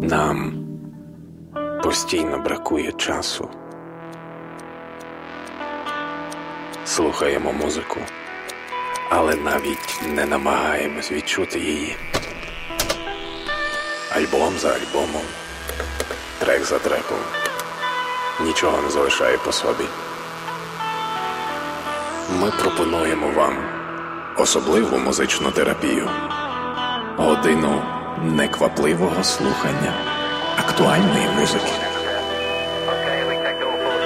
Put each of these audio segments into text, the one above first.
Нам постійно бракує часу. Слухаємо музику, але навіть не намагаємось відчути її. Альбом за альбомом, трек за треком. Нічого не залишає по собі. Ми пропонуємо вам особливу музичну терапію, годину неквапливого слухання актуальної музики.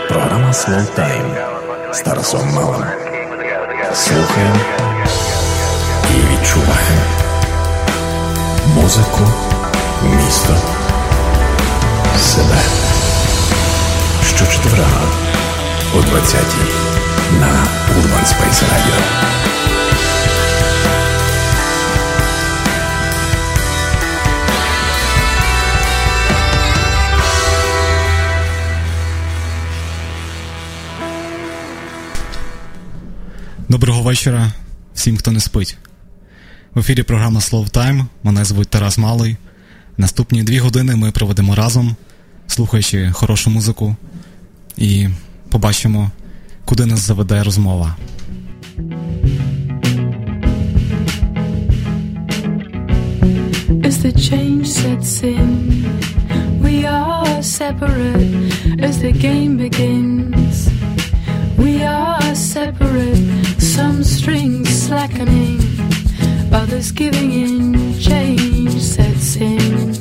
Програма Slow Time з Тарасом. Слухаємо і відчуваємо музику, місто, себе. Щочетверга о 20-й на Urban Space Radio. Доброго вечора всім, хто не спить. В ефірі програма Slow Time. Мене звуть Тарас Малий. Наступні дві години ми проведемо разом, слухаючи хорошу музику, і побачимо, куди нас заведе розмова. As the change sets in, we are separate as the game begins. We are separate, some strings slackening, others giving in, change sets in.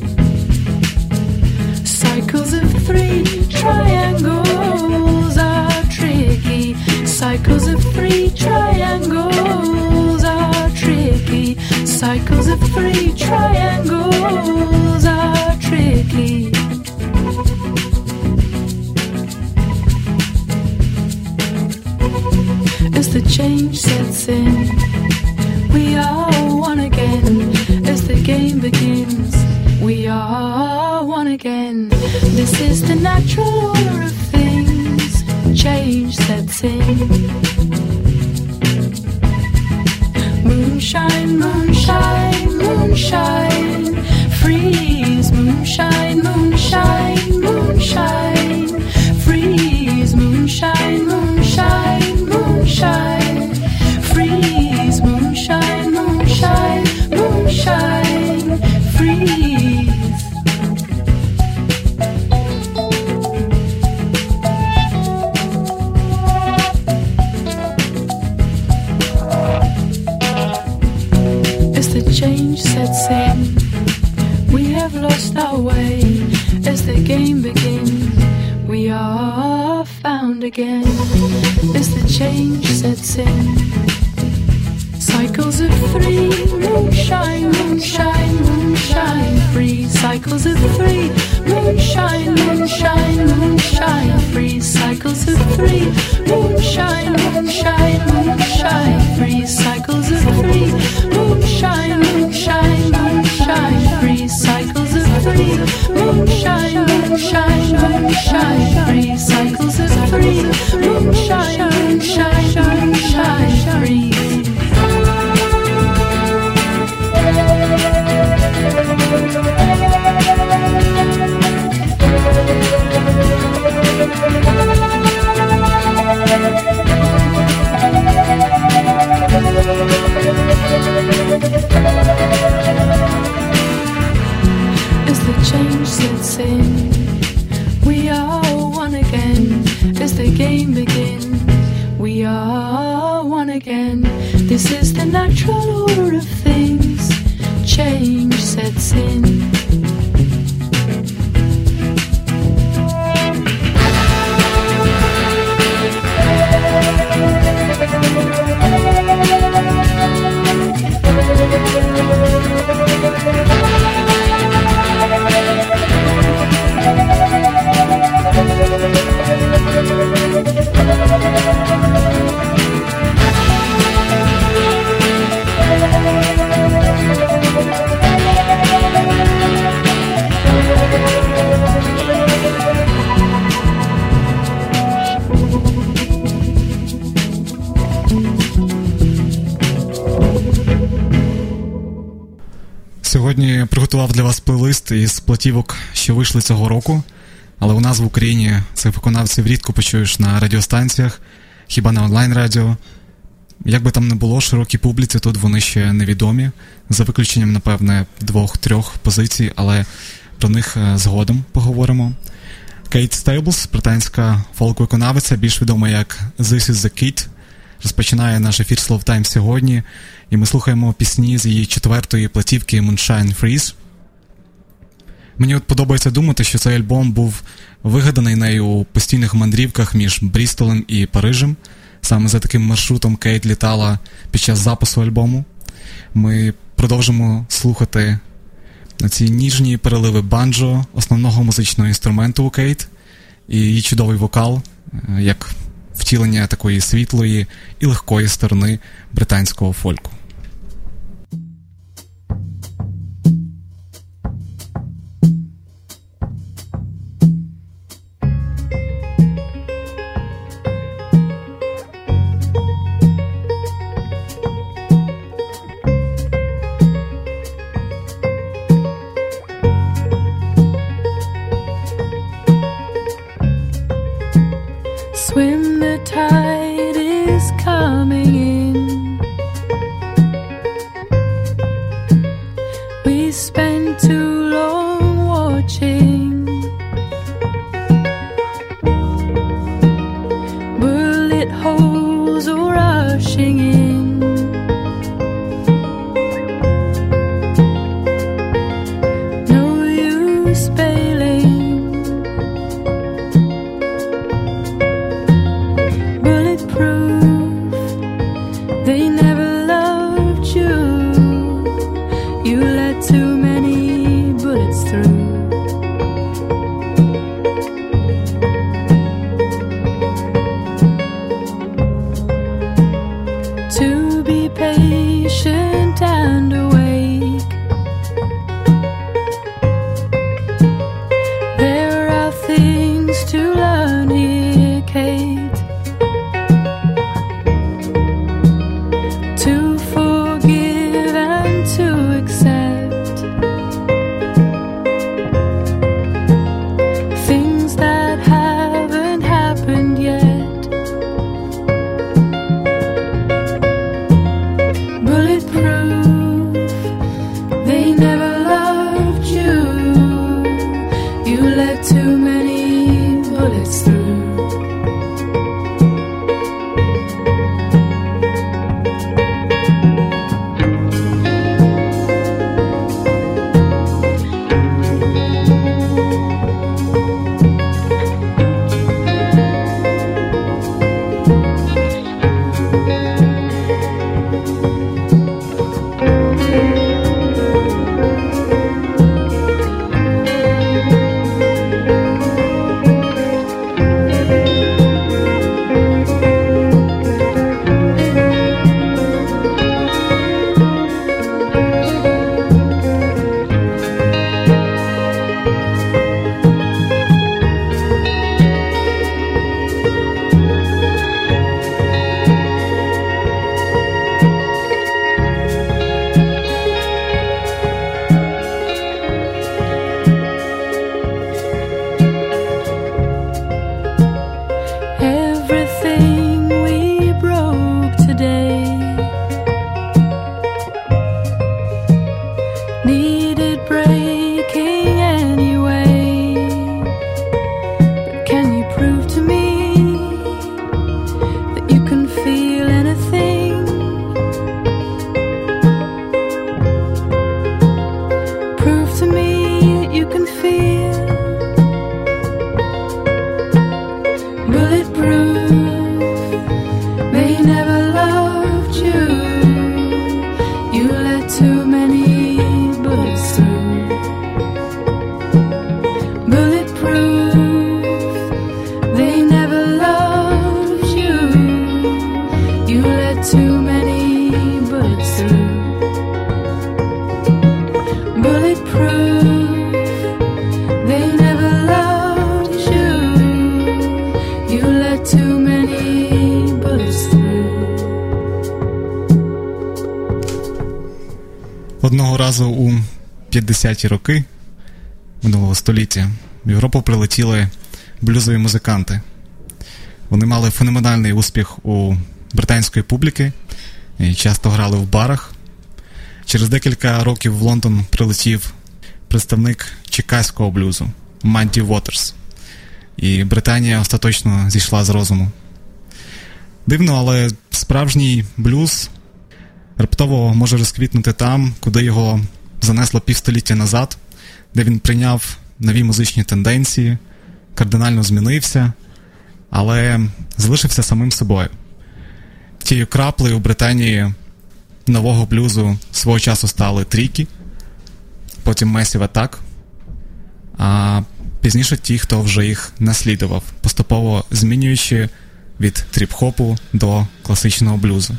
Cycles of three triangles are tricky. Cycles of three triangles are tricky. Cycles of three triangles are tricky. As the change sets in, we are one again. As the game begins, we are one again. This is the natural order of things. Change sets in. Moonshine, moonshine, moonshine. Freeze, moonshine, moonshine, moonshine. Freeze, moonshine, moonshine, moonshine. Moonshine. Freeze. As the change sets in, we have lost our way. As the game begins, we are found again. As the change sets in, cycles of three, moonshine, moonshine, moonshine, free. Cycles of three, moonshine, moonshine, moonshine, free. Cycles of three, moonshine, moonshine, moonshine, free. Cycles of three, moonshine, moonshine, moonshine, free. Cycles of three, moonshine, moonshine, moonshine, free. Cycles of three, moonshine, moonshine, moonshine, free. same приготував для вас плейлист із платівок, що вийшли цього року, але у нас в Україні цих виконавців рідко почуєш на радіостанціях, хіба на онлайн-радіо. Як би там не було, широкій публіці тут вони ще невідомі, за виключенням, напевне, двох-трьох позицій, але про них е, згодом поговоримо. Кейт Стейблс, британська фолк-виконавиця, більш відома як This is the Kid, розпочинає наш ефір Slow Time сьогодні, і ми слухаємо пісні з її четвертої платівки Moonshine Freeze. Мені от подобається думати, що цей альбом був вигаданий нею у постійних мандрівках між Брістолем і Парижем. Саме за таким маршрутом Кейт літала під час запису альбому. Ми продовжимо слухати ці ніжні переливи банджо, основного музичного інструменту у Кейт, і її чудовий вокал, е, як втілення такої світлої і легкої сторони британського фольку. 50-ті роки минулого століття в Європу прилетіли блюзові музиканти. Вони мали феноменальний успіх у британської публіки і часто грали в барах. Через декілька років в Лондон прилетів представник чекаського блюзу Манті Уотерс. І Британія остаточно зійшла з розуму. Дивно, але справжній блюз раптово може розквітнути там, куди його занесло півстоліття назад, де він прийняв нові музичні тенденції, кардинально змінився, але залишився самим собою. Тією краплею в Британії нового блюзу свого часу стали тріки, потім Massive Attack, а пізніше ті, хто вже їх наслідував, поступово змінюючи від тріп-хопу до класичного блюзу.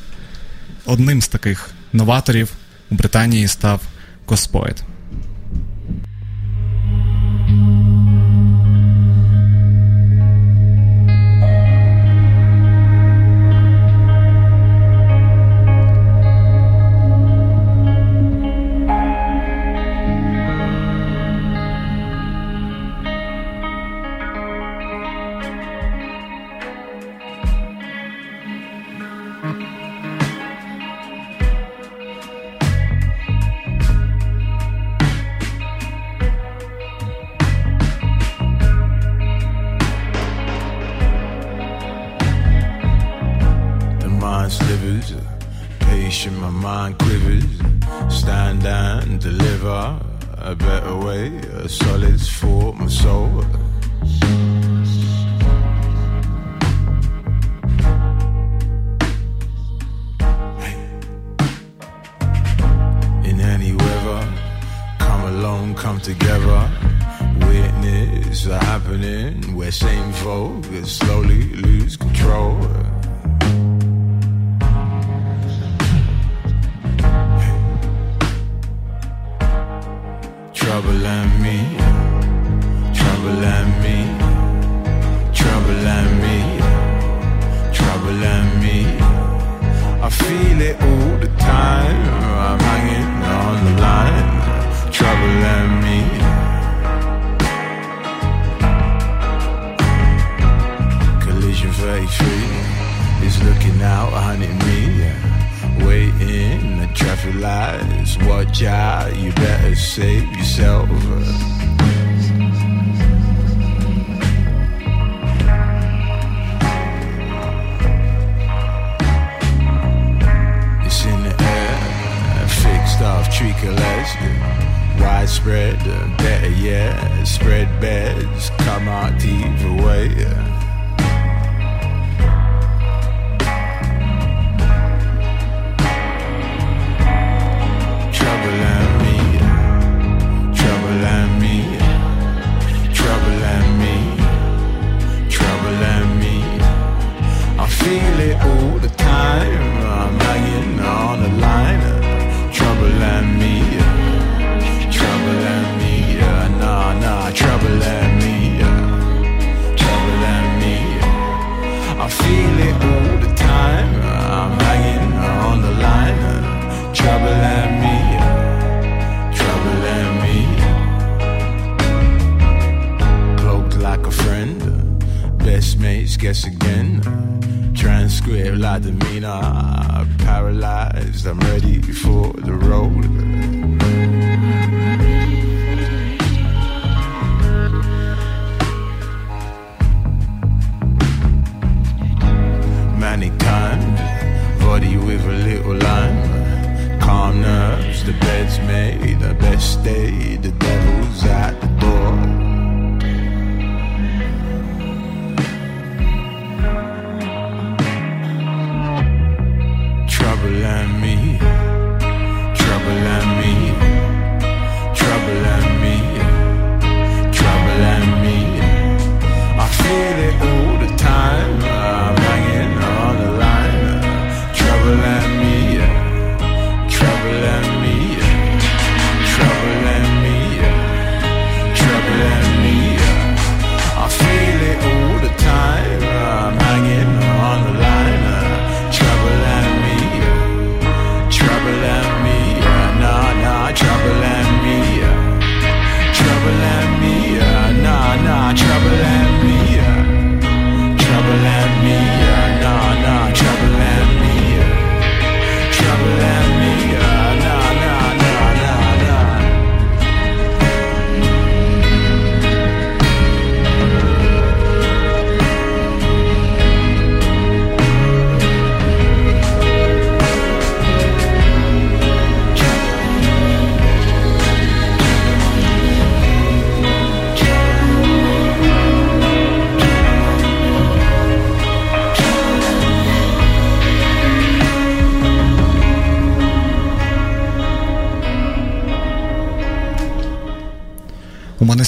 Одним з таких новаторів у Британії став Коспоїд.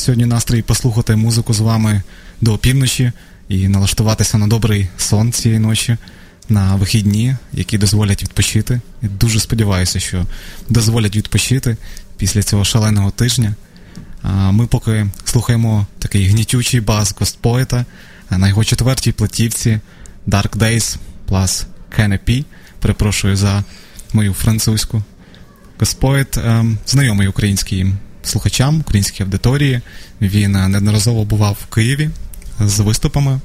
Сьогодні настрій послухати музику з вами до опівночі і налаштуватися на добрий сон цієї ночі, на вихідні, які дозволять відпочити. І дуже сподіваюся, що дозволять відпочити після цього шаленого тижня. Ми поки слухаємо такий гнітючий бас Гостпоета на його четвертій платівці Dark Days plus Canopy. Перепрошую за мою французьку. Госпоет ем, знайомий українським слухачам, українській аудиторії. Він е, неодноразово бував в Києві з виступами.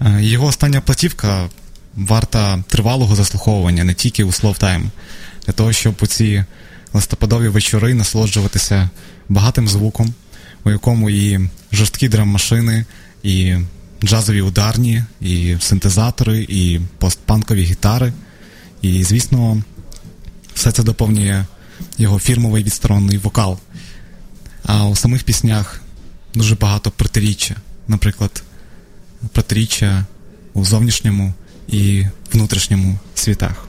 Е, його остання платівка варта тривалого заслуховування не тільки у Slow Time, для того, щоб у ці листопадові вечори насолоджуватися багатим звуком, у якому і жорсткі драм-машини, і джазові ударні, і синтезатори, і постпанкові гітари. І, звісно, все це доповнює його фірмовий відсторонний вокал. А у самих піснях дуже багато протиріччя. Наприклад, протиріччя у зовнішньому і внутрішньому світах.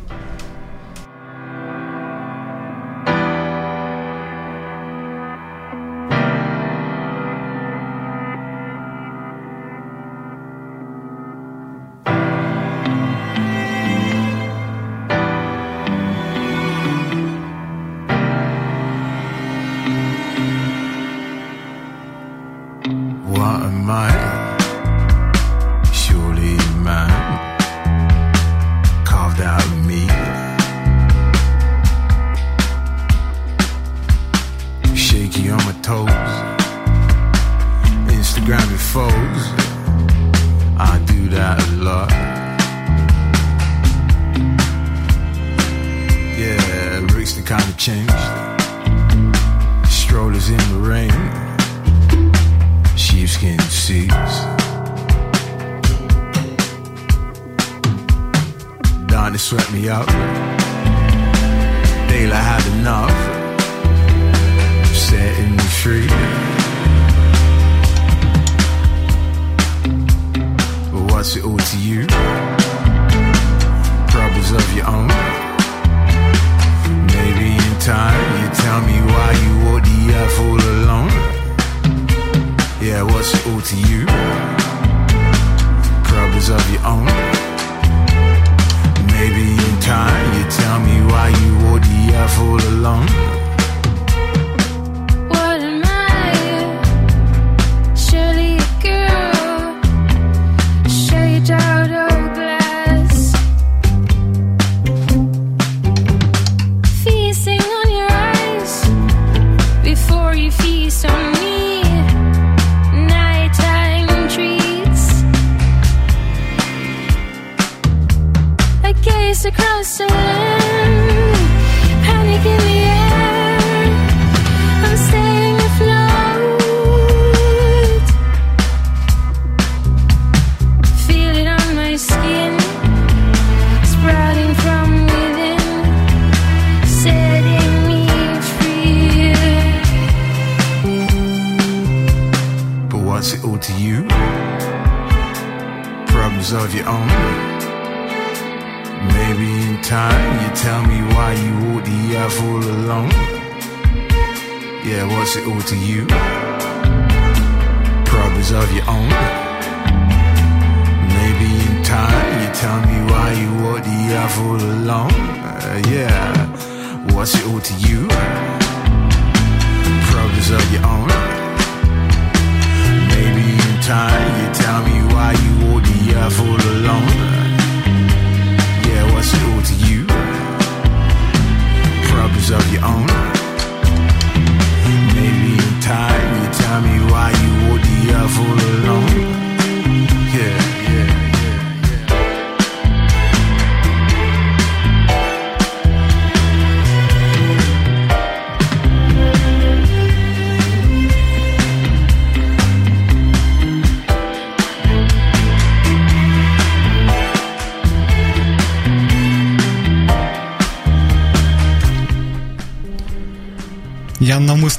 Я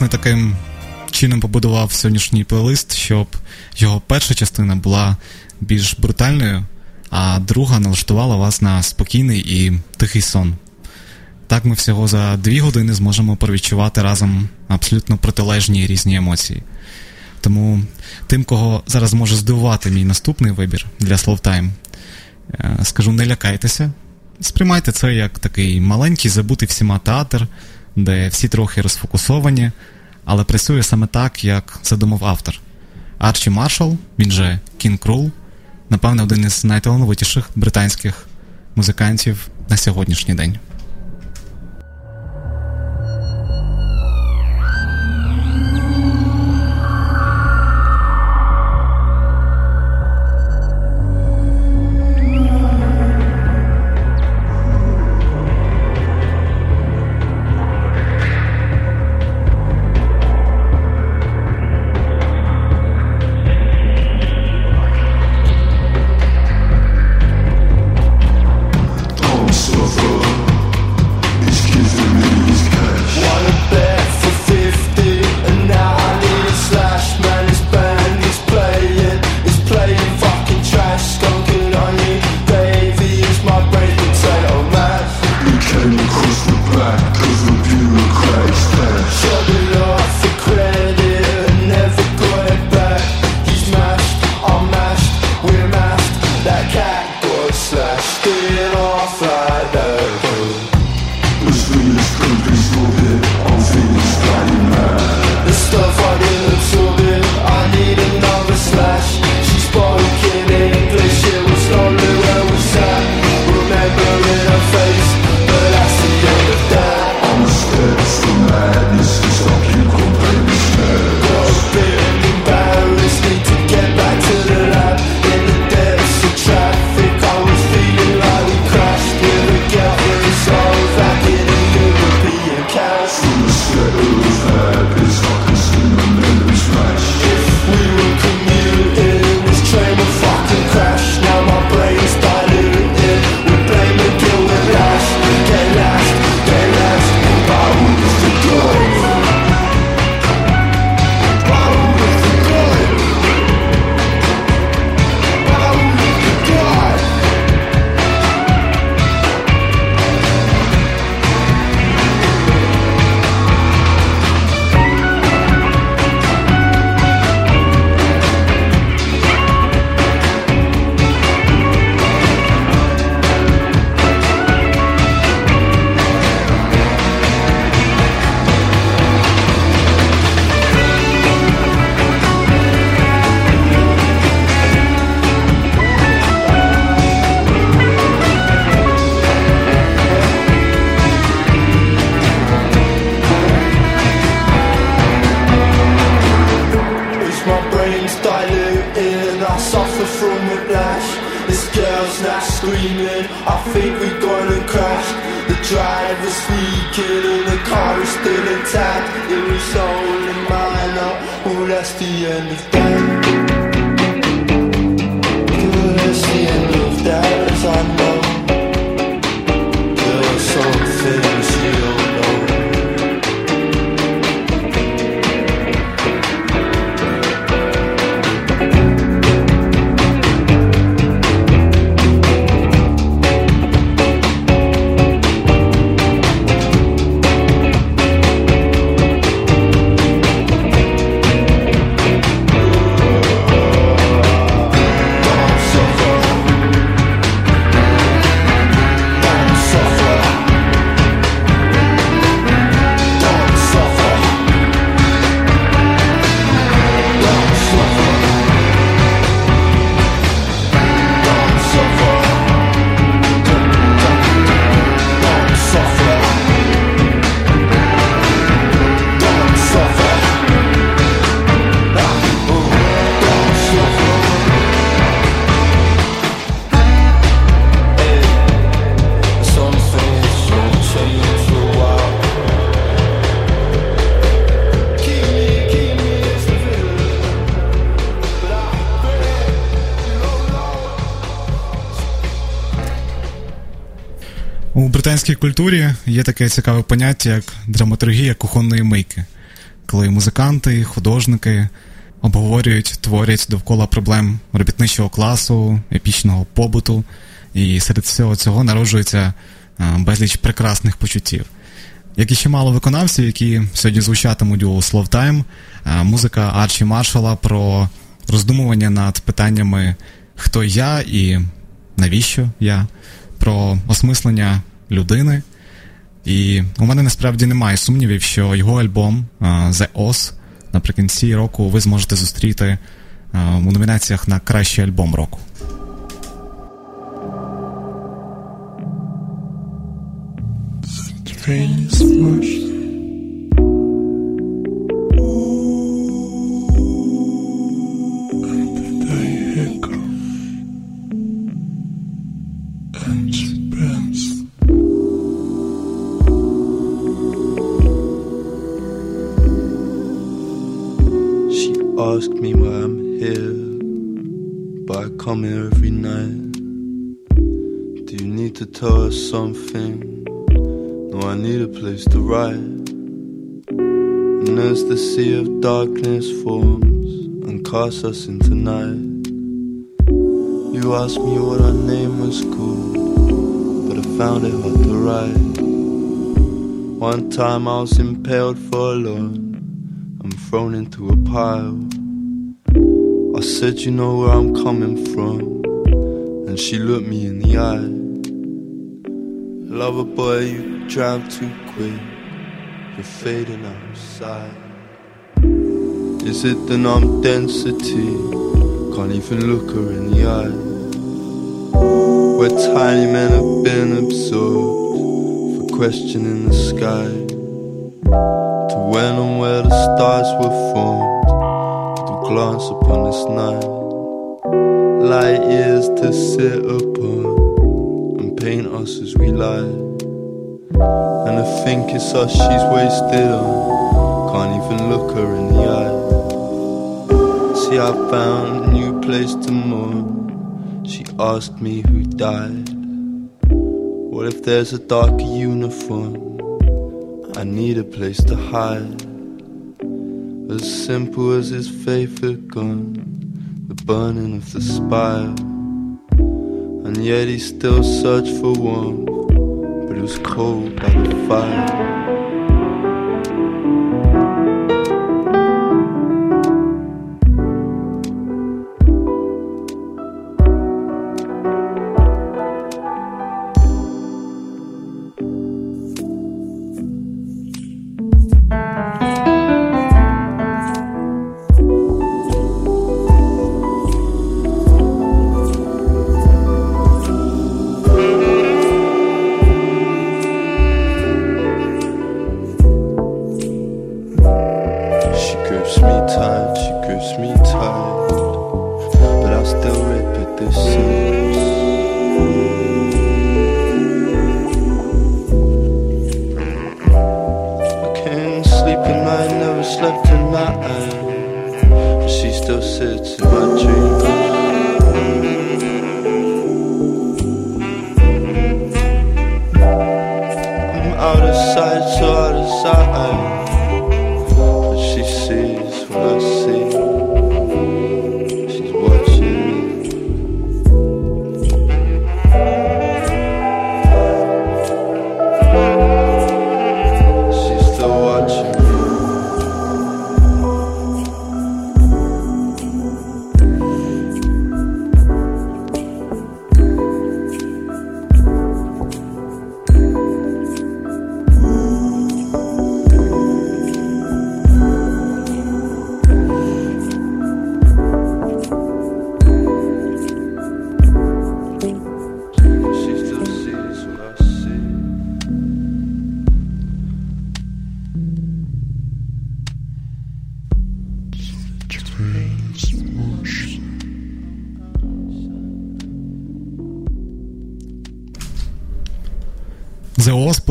навмисне таким чином побудував сьогоднішній плейлист, щоб його перша частина була більш брутальною, а друга налаштувала вас на спокійний і тихий сон. Так ми всього за дві години зможемо провідчувати разом абсолютно протилежні різні емоції. Тому тим, кого зараз може здивувати мій наступний вибір для Словтайм, е, скажу, не лякайтеся. Сприймайте це як такий маленький, забутий всіма театр, де всі трохи розфокусовані, але працює саме так, як задумав автор. Арчі Маршал, він же Кін Крул, напевне, один із найталановитіших британських музикантів на сьогоднішній день. Британській культурі є таке цікаве поняття, як драматургія кухонної мийки, коли музиканти, художники обговорюють, творять довкола проблем робітничого класу, епічного побуту, і серед всього цього народжується безліч прекрасних почуттів. Як і ще мало виконавців, які сьогодні звучатимуть у Slow Time, музика Арчі Маршала про роздумування над питаннями хто я і навіщо я, про осмислення людини. І у мене насправді немає сумнівів, що його альбом The Oz наприкінці року ви зможете зустріти у номінаціях на кращий альбом року. Strange ask me why I'm here, but I come here every night. Do you need to tell us something? No, I need a place to write. And as the sea of darkness forms and casts us into night, you asked me what our name was called, but I found it hard to write. One time I was impaled for a lawn and thrown into a pile. I said, You know where I'm coming from. And she looked me in the eye. Lover boy, you drive too quick. You're fading outside. Is it the numb density? Can't even look her in the eye. Where tiny men have been absorbed for questioning the sky. To when and where the stars were formed glance upon this night. Light years to sit upon and paint us as we lie. And I think it's us she's wasted on. Can't even look her in the eye. See, I found a new place to mourn. She asked me who died. What if there's a darker uniform? I need a place to hide. As simple as his favorite gun, the burning of the spire. And yet he still searched for warmth, but it was cold by the fire.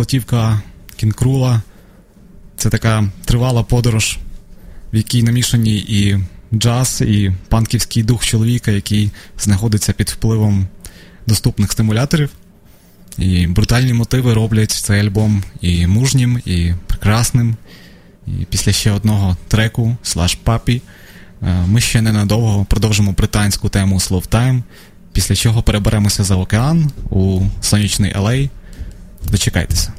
Платівка Кінкрула. Це така тривала подорож, в якій намішані і джаз, і панківський дух чоловіка, який знаходиться під впливом доступних стимуляторів. І брутальні мотиви роблять цей альбом і мужнім, і прекрасним. І після ще одного треку Slash Puppy ми ще ненадовго продовжимо британську тему Slow Time, після чого переберемося за океан у сонячний LA Дочекайтеся.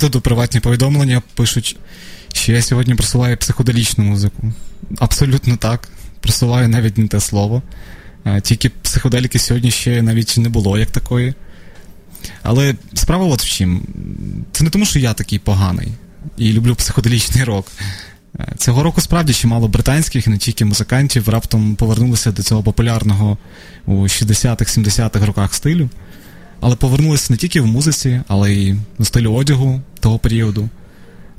Тут приватні повідомлення пишуть, що я сьогодні просуваю психоделічну музику. Абсолютно так. Просуваю навіть не те слово. Е, Тільки психоделіки сьогодні ще навіть не було як такої. Але справа от в чим. Це не тому, що я такий поганий і люблю психоделічний рок. Е, Цього року справді чимало британських не тільки музикантів раптом повернулися до цього популярного у 60-х-70-х роках стилю. Але повернулися не тільки в музиці, але й на стилю одягу того періоду.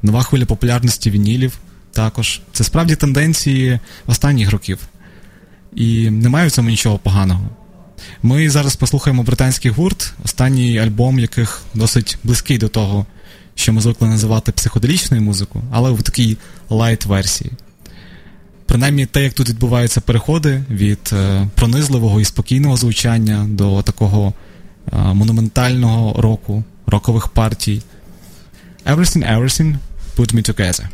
Нова хвиля популярності вінілів також. Це справді тенденції останніх років. І немає в цьому нічого поганого. Ми зараз послухаємо британський гурт, останній альбом яких досить близький до того, що ми звикли називати психоделічною музикою, але в такій лайт-версії. Принаймні, те, як тут відбуваються переходи від е, пронизливого і спокійного звучання до такого монументального року, рокових партій. Everything, everything, put me together.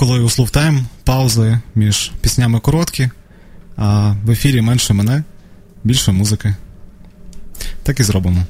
Коли у Словтайм паузи між піснями короткі, а в ефірі менше мене, більше музики. Так і зробимо.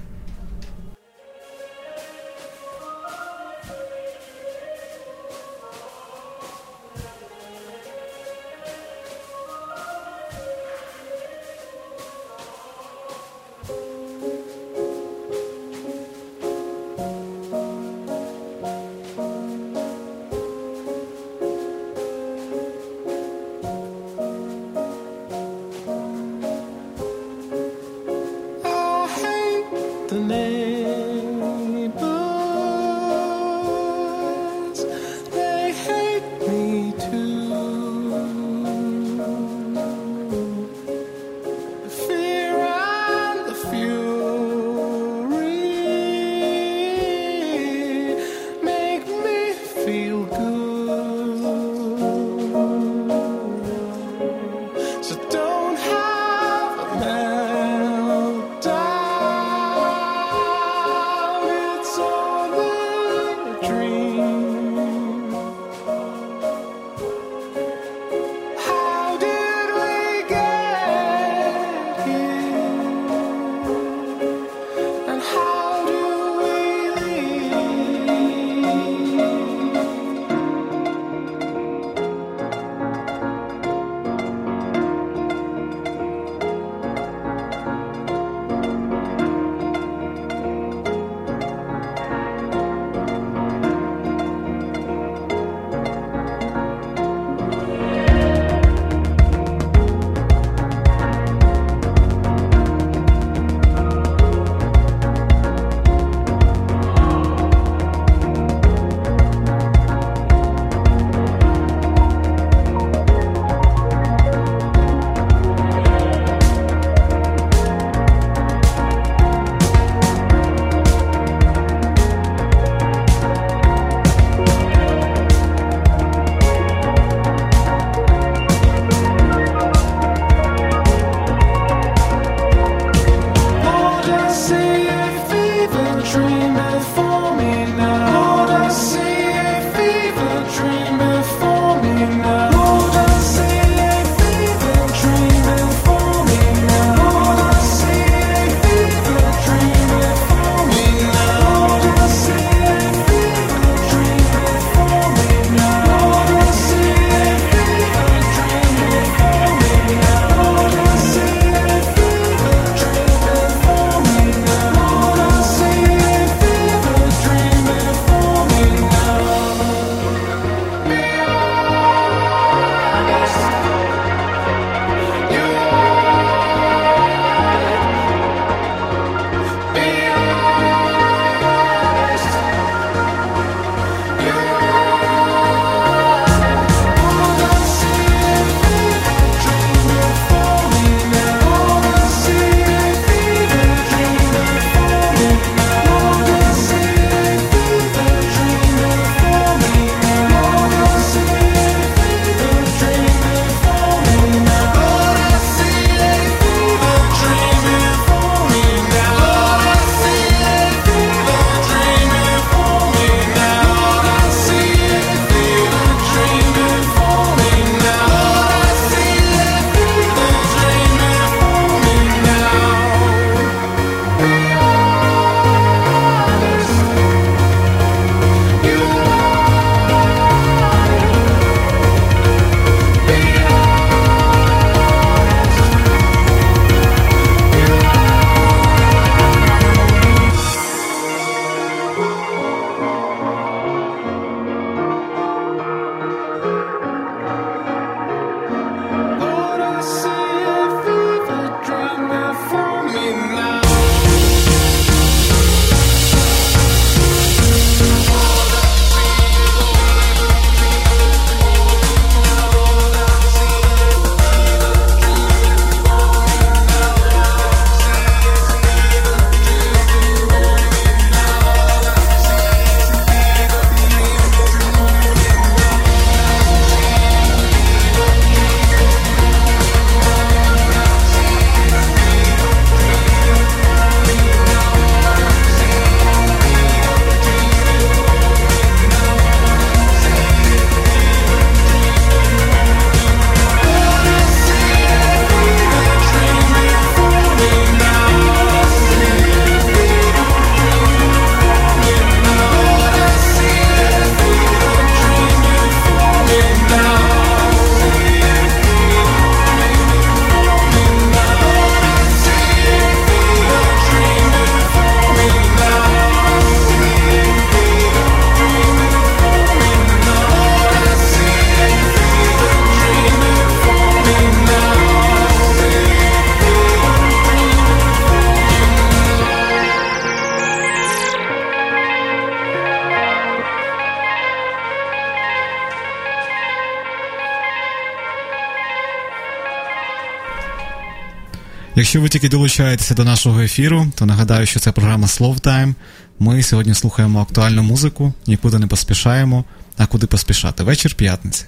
Якщо ви тільки долучаєтеся до нашого ефіру, то нагадаю, що це програма Slow Time. Ми сьогодні слухаємо актуальну музику, нікуди не поспішаємо, а куди поспішати. Вечір п'ятниці.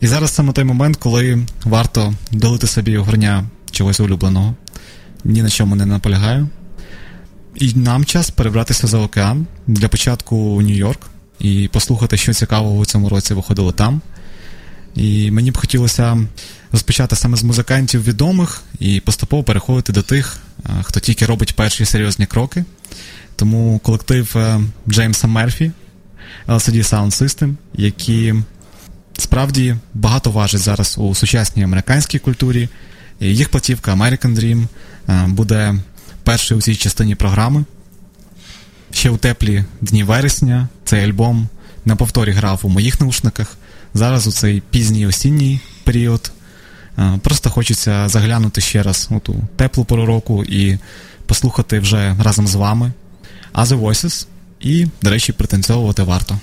І зараз саме той момент, коли варто долити собі огорня чогось улюбленого. Ні на чому не наполягаю. І нам час перебратися за океан для початку у Нью-Йорк і послухати, що цікавого у цьому році виходило там. І мені б хотілося розпочати саме з музикантів відомих і поступово переходити до тих, хто тільки робить перші серйозні кроки. Тому колектив е, Джеймса Мерфі, LCD Sound System, які справді багато важать зараз у сучасній американській культурі. Їх платівка American Dream е, буде першою у цій частині програми. Ще у теплі дні вересня цей альбом на повторі грав у моїх наушниках. Зараз у цей пізній осінній період. Е, просто хочеться заглянути ще раз у ту теплу пору року і послухати вже разом з вами Voices. І, до речі, пританцьовувати варто.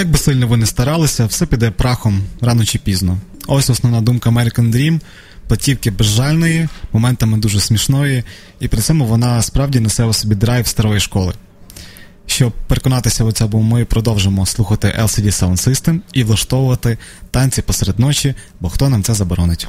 Як би сильно ви не старалися, все піде прахом рано чи пізно. Ось основна думка American Dream платівки безжальної, моментами дуже смішної, і при цьому вона справді несе у собі драйв старої школи. Щоб переконатися у цьому, ми продовжимо слухати LCD Sound System і влаштовувати танці посеред ночі, бо хто нам це заборонить.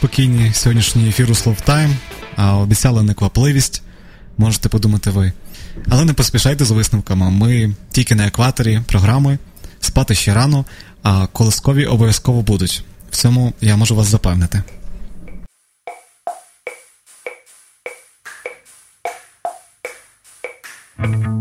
Зовсім неспокійні сьогоднішній ефір у Словтайм, а обіцяли неквапливість, можете подумати ви. Але не поспішайте з висновками. Ми тільки на екваторі програми, спати ще рано, а колискові обов'язково будуть. В цьому я можу вас запевнити. We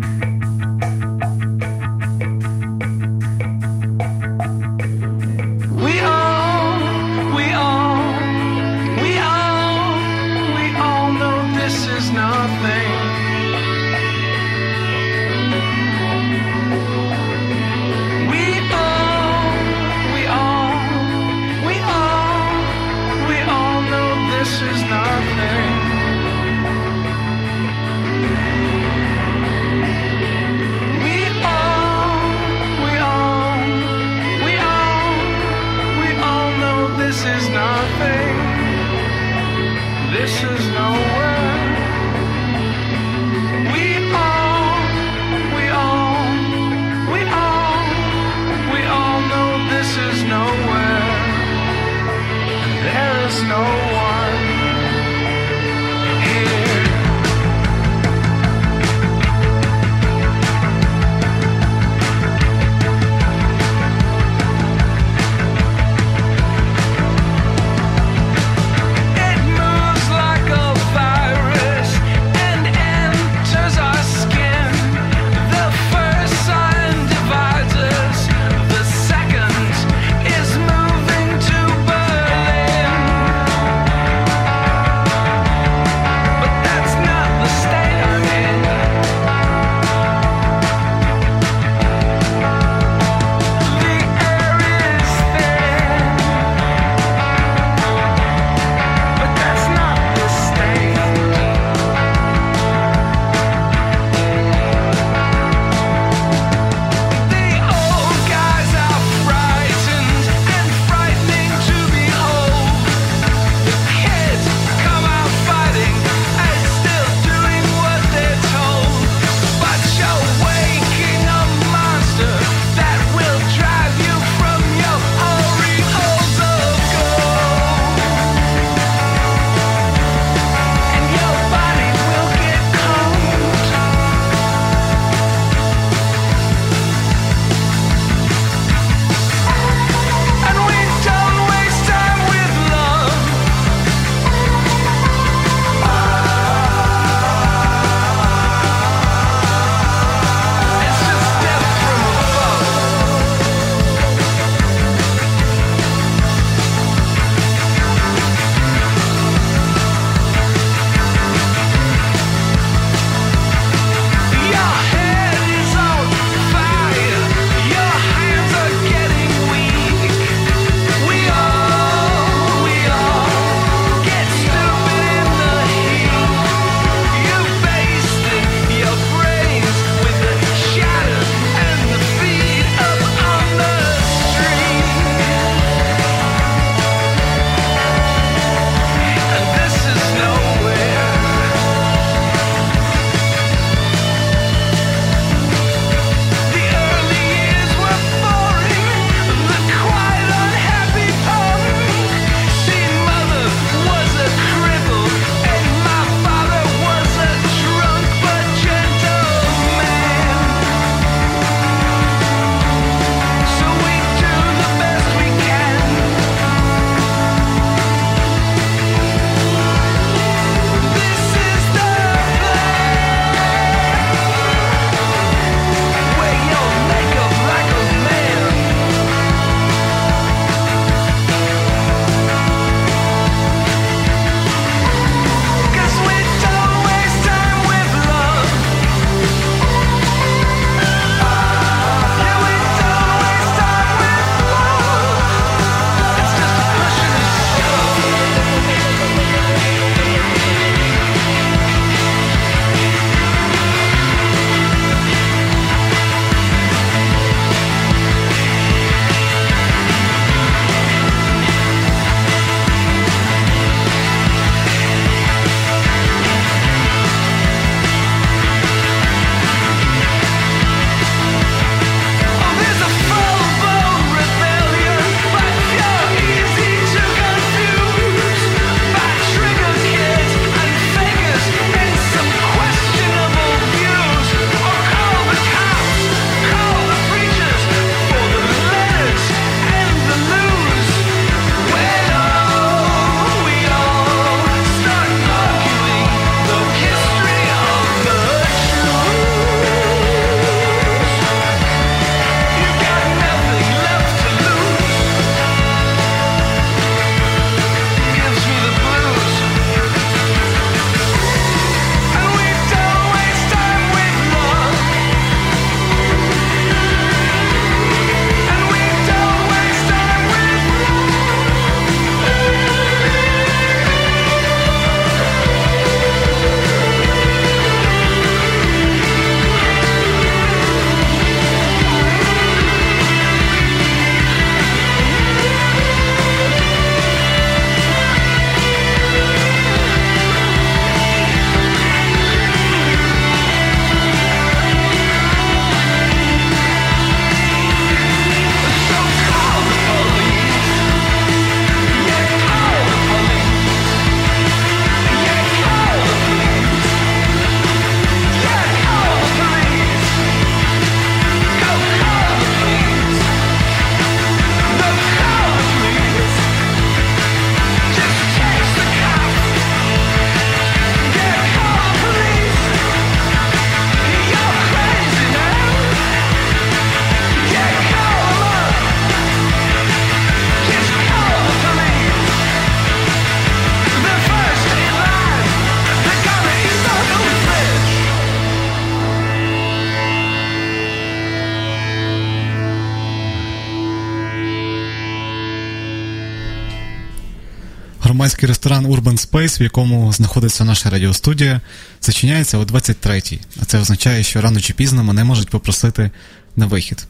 ресторан Urban Space, в якому знаходиться наша радіостудія, зачиняється о 23-й. А це означає, що рано чи пізно мене можуть попросити на вихід.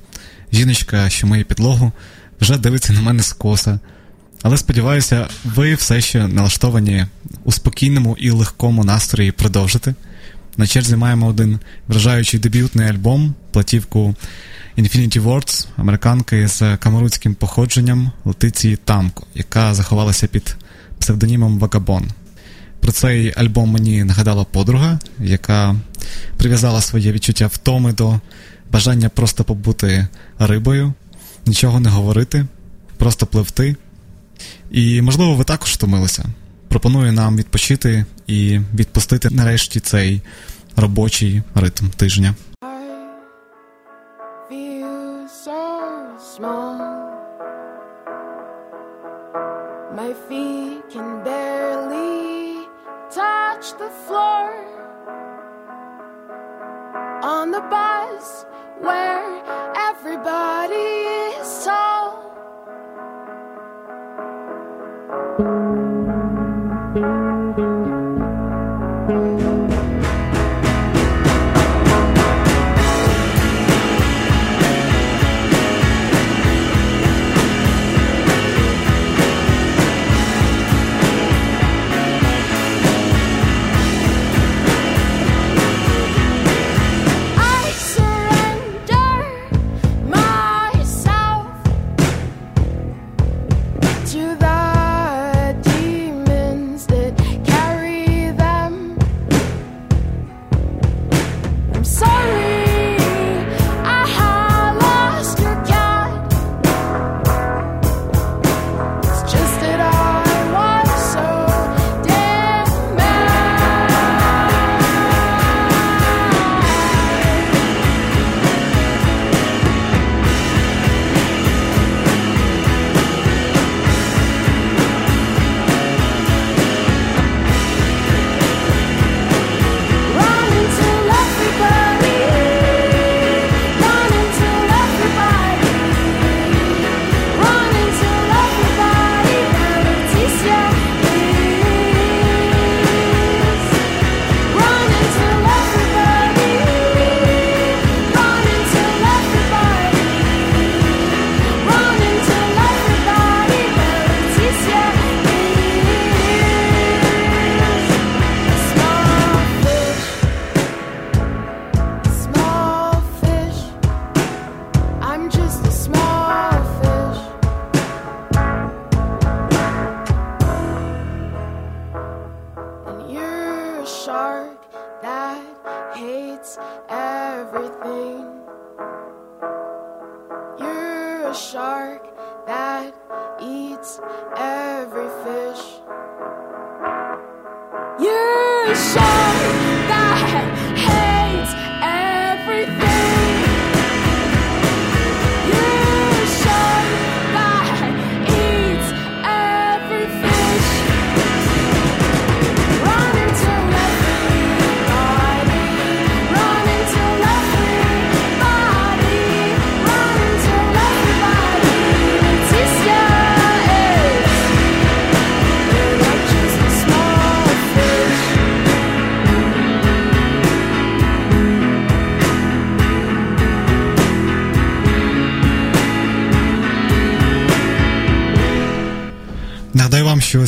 Жіночка, що миє підлогу, вже дивиться на мене скоса. Але сподіваюся, ви все ще налаштовані у спокійному і легкому настрої продовжити. На черзі маємо один вражаючий дебютний альбом, платівку Infinity Words, американки з камеруцьким походженням Летиції Тамко, яка заховалася під псевдонімом Вагабон. Про цей альбом мені нагадала подруга, яка прив'язала своє відчуття втоми до бажання просто побути рибою, нічого не говорити, просто пливти. І, можливо, ви також втомилися. Пропоную нам відпочити і відпустити нарешті цей робочий ритм тижня. My feet touch the floor. On the bus where everybody is tall. smile.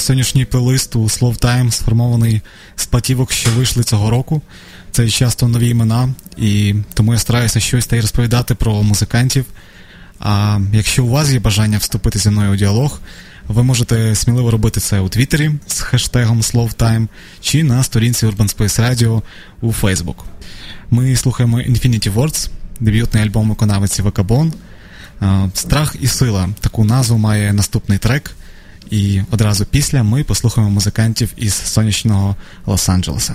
Сьогоднішній плейлист у Slow Time сформований з платівок, що вийшли цього року. Це часто нові імена, і тому я стараюся щось та й розповідати про музикантів. А якщо у вас є бажання вступити зі мною у діалог, ви можете сміливо робити це у Твіттері з хештегом SlowTime чи на сторінці Urban Space Radio у Facebook. Ми слухаємо Infinity Words, дебютний альбом виконавиці Векабон. Страх і сила таку назву має наступний трек. І одразу після ми послухаємо музикантів із сонячного Лос-Анджелеса.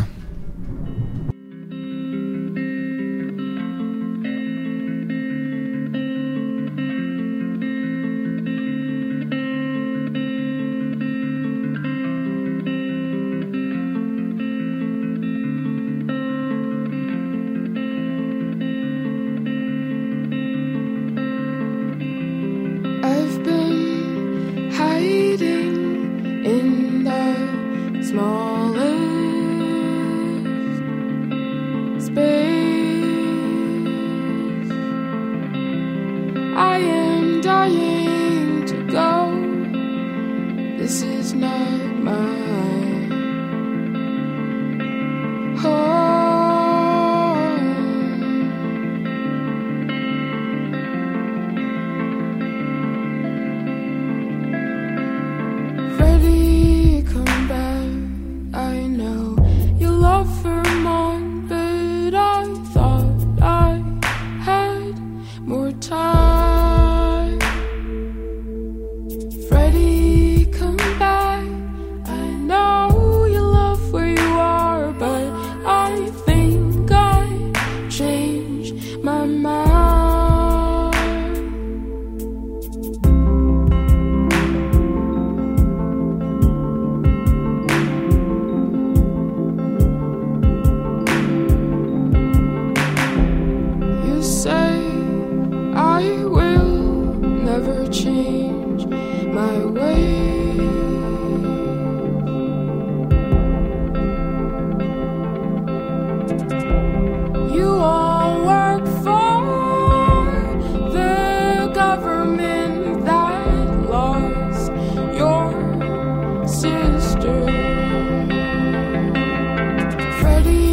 ready.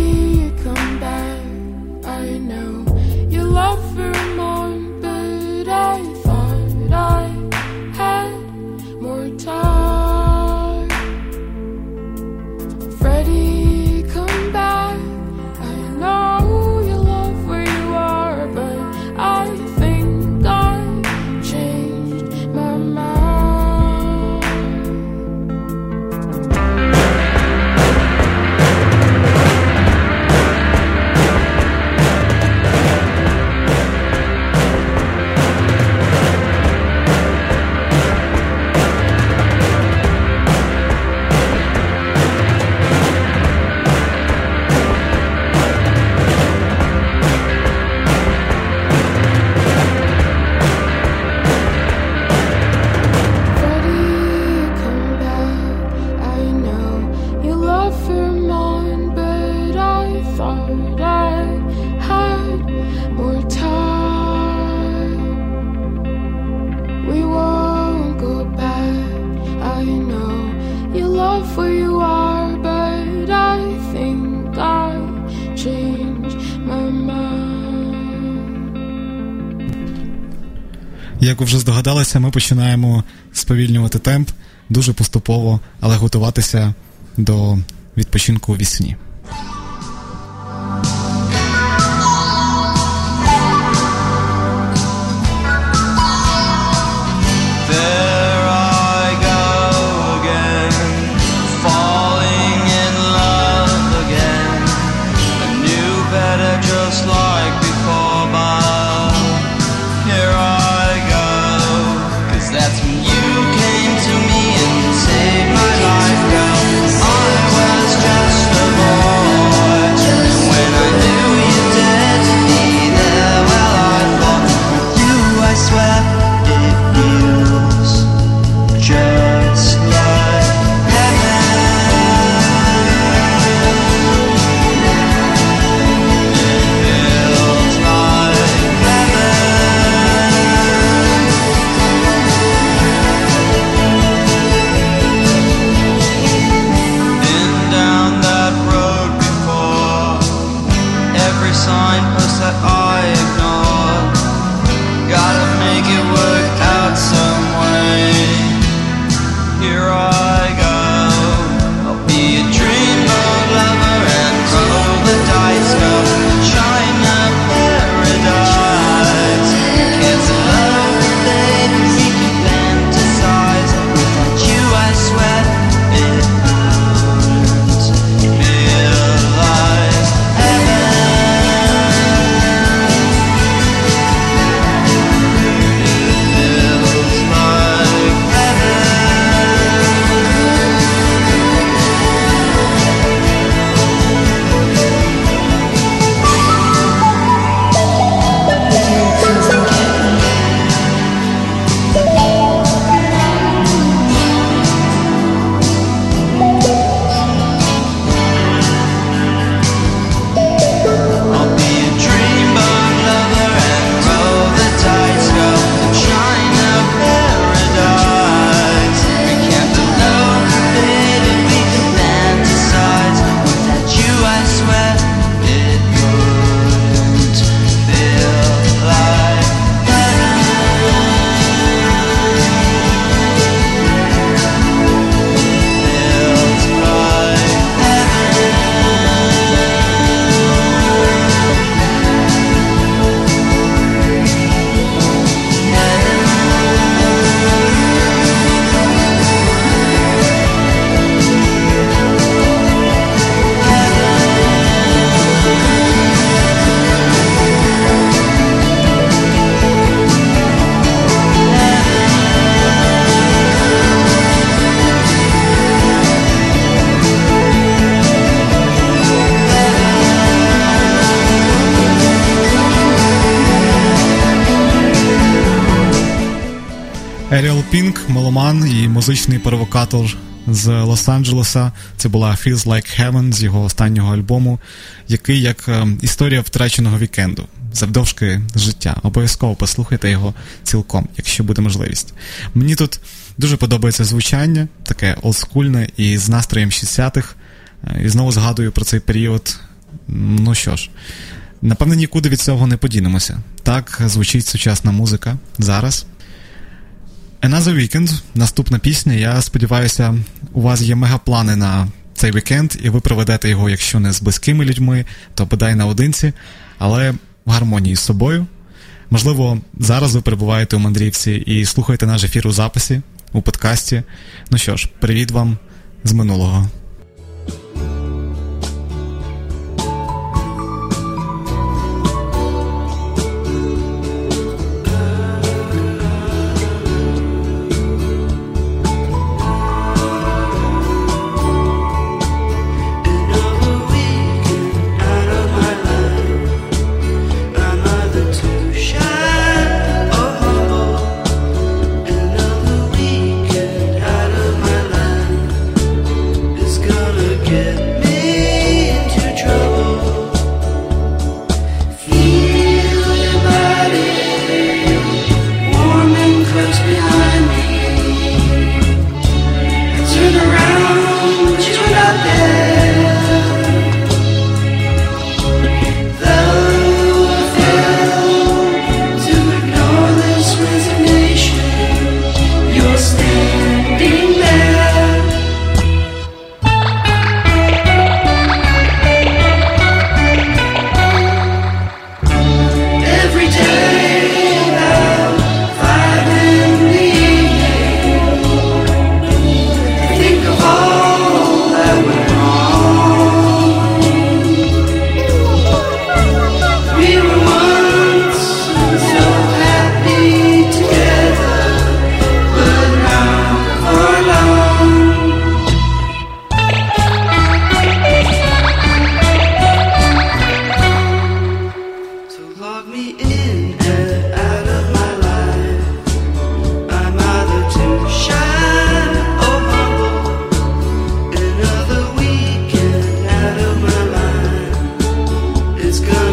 ви вже здогадалися, ми починаємо сповільнювати темп дуже поступово, але готуватися до відпочинку вісні. музичний провокатор з Лос-Анджелеса. Це була Feels Like Heaven з його останнього альбому, який як е, історія втраченого вікенду завдовжки життя. Обов'язково послухайте його цілком, якщо буде можливість. Мені тут дуже подобається звучання, таке олдскульне і з настроєм 60-х. Е, і знову згадую про цей період. Ну що ж, напевно, нікуди від цього не подінемося. Так звучить сучасна музика зараз. Another Weekend, наступна пісня. Я сподіваюся, у вас є мегаплани на цей вікенд, і ви проведете його, якщо не з близькими людьми, то бодай наодинці, але в гармонії з собою. Можливо, зараз ви перебуваєте у мандрівці і слухаєте наш ефір у записі у подкасті. Ну що ж, привіт вам з минулого. it's good.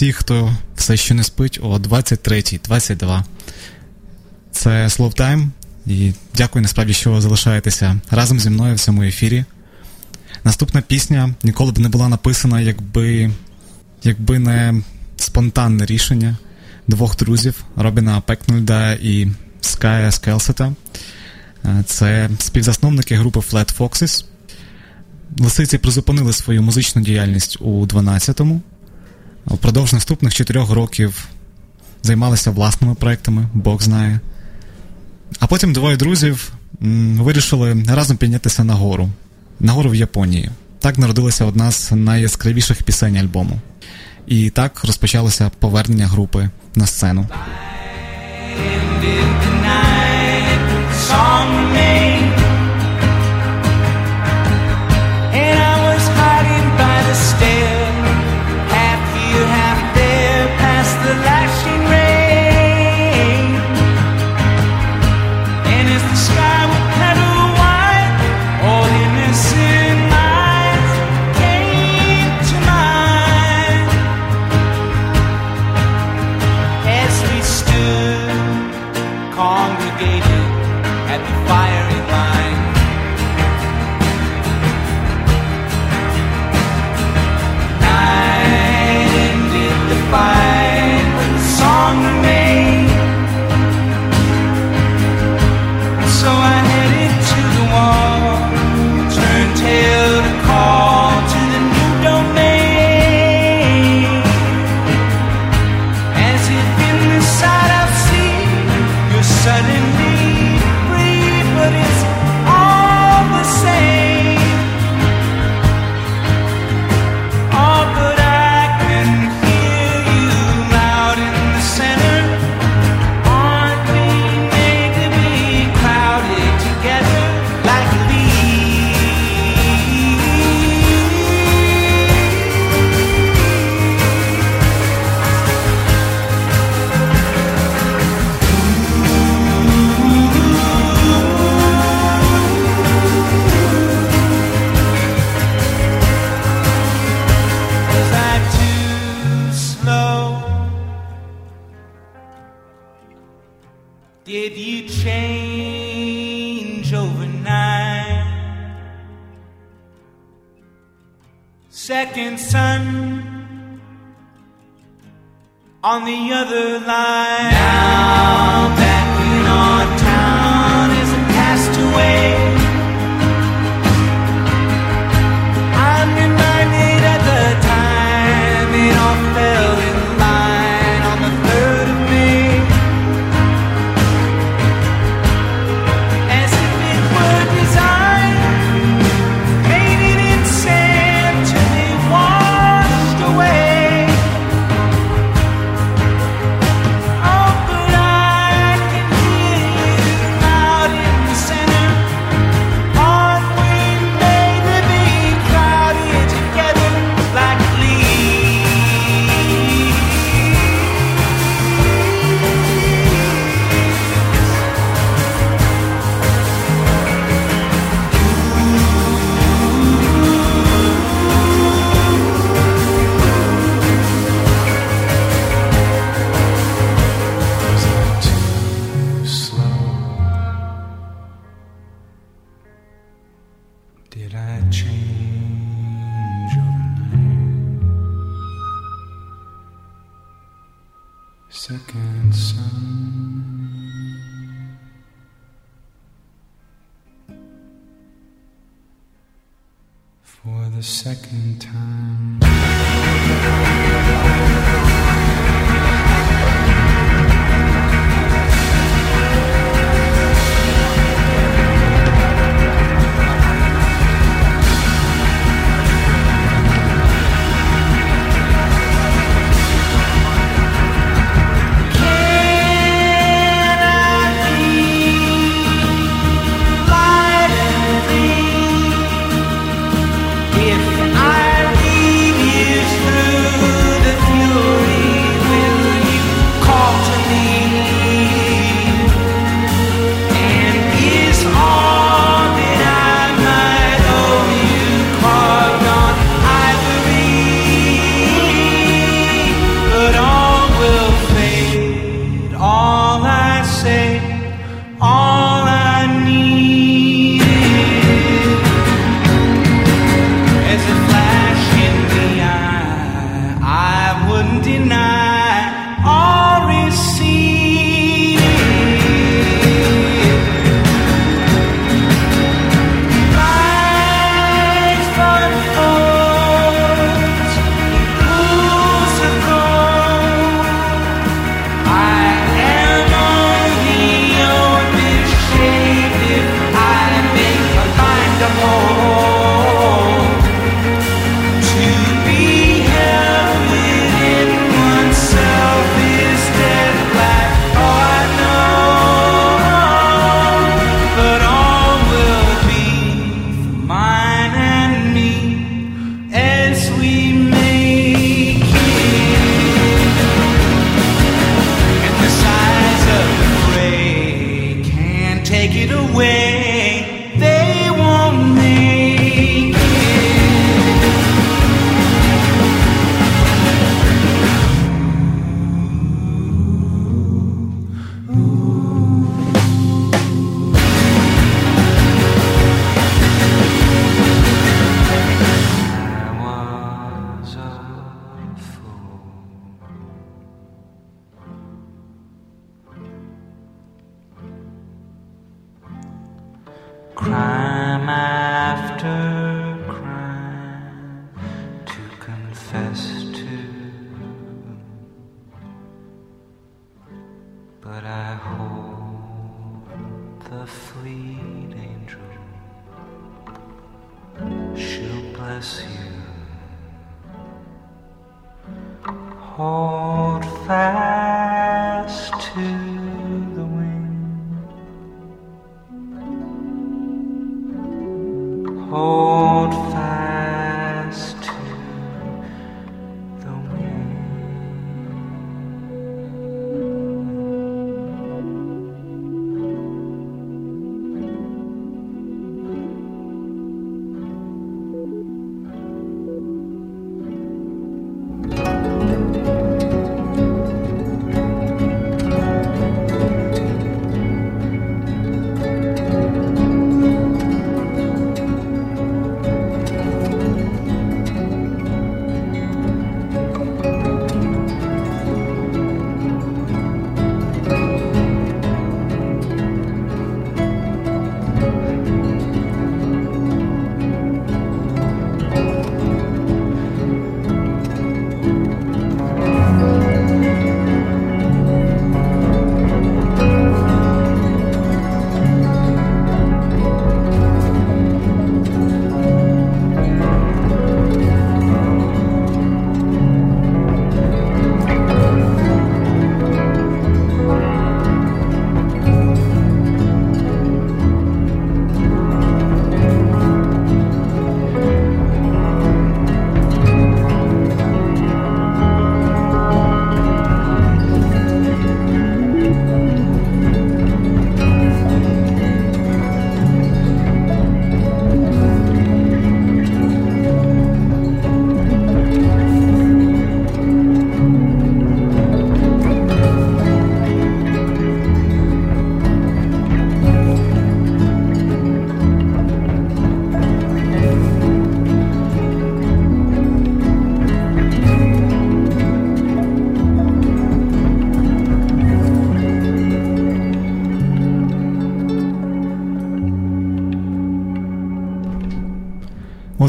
всіх, хто все ще не спить, о 23.22. Це Slow Time, і дякую насправді, що ви залишаєтеся разом зі мною в цьому ефірі. Наступна пісня ніколи б не була написана, якби якби не спонтанне рішення двох друзів Робіна Пекнульда і Ская Скелсета. Е, це співзасновники групи Flat Foxes. Лисиці призупинили свою музичну діяльність у 12-му. Впродовж наступних чотирьох років займалися власними проектами, Бог знає. А потім двоє друзів вирішили разом піднятися на гору. На гору в Японії. Так народилася одна з найяскравіших пісень альбому. І так розпочалося повернення групи на сцену.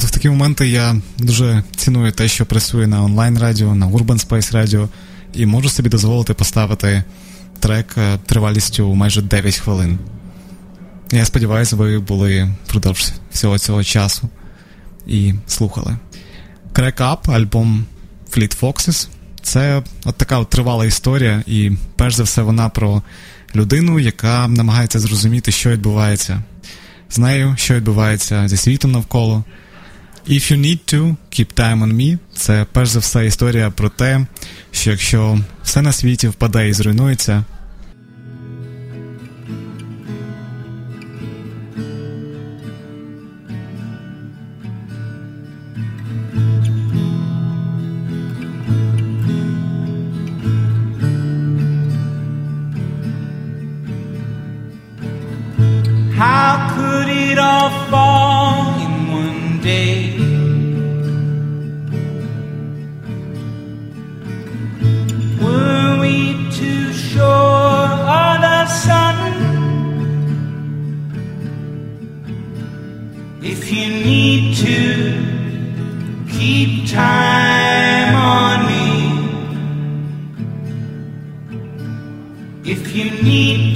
От в такі моменти я дуже ціную те, що працює на онлайн радіо, на Urban Space Radio, і можу собі дозволити поставити трек е, тривалістю майже 9 хвилин. Я сподіваюся, ви були впродовж всього цього часу і слухали. Crack Up, альбом Fleet Foxes. Це от така от тривала історія, і перш за все вона про людину, яка намагається зрозуміти, що відбувається з нею, що відбувається зі світом навколо. If you need to, keep time on me. Це перш за все історія про те, що якщо все на світі впаде і зруйнується, deep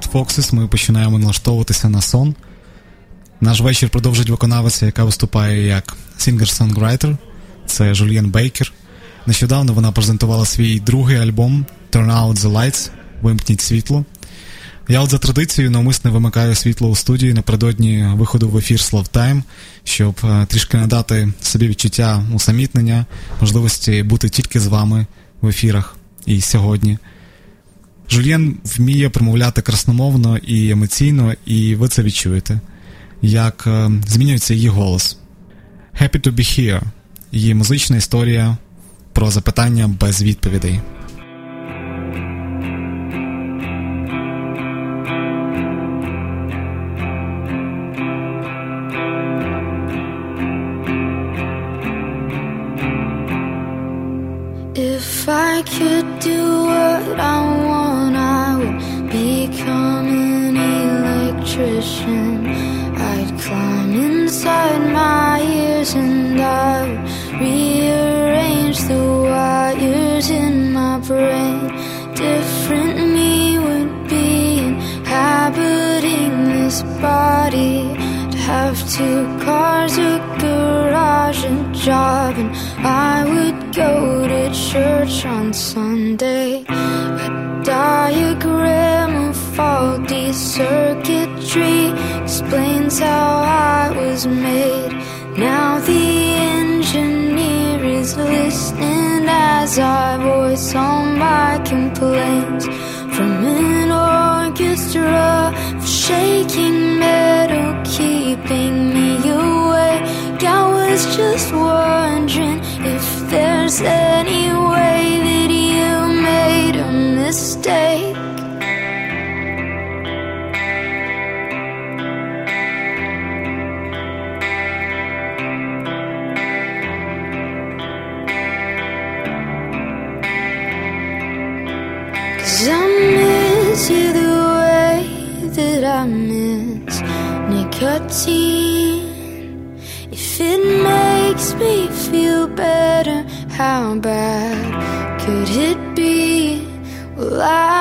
Fleet Foxes ми починаємо налаштовуватися на сон. Наш вечір продовжить виконавиця, яка виступає як singer-songwriter. Це Жульєн Бейкер. Нещодавно вона презентувала свій другий альбом Turn Out the Lights Вимкніть світло. Я от за традицією навмисне вимикаю світло у студії напередодні виходу в ефір Slow Time, щоб е, трішки надати собі відчуття усамітнення, можливості бути тільки з вами в ефірах і сьогодні. Жульєн вміє промовляти красномовно і емоційно, і ви це відчуєте, як е, змінюється її голос. Happy to be here. Її музична історія про запитання без відповідей. If I could do what I I'd climb inside my ears and I would rearrange the wires in my brain. Different me would be inhabiting this body. I'd have two cars, a garage, a job, and I would go to church on Sunday. A diagram faulty circuitry explains how I was made. Now the engineer is listening as I voice all my complaints from an orchestra of shaking metal keeping me awake. I was just wondering if there's any way that you made a mistake. 13. If it makes me feel better, how bad could it be? Well, I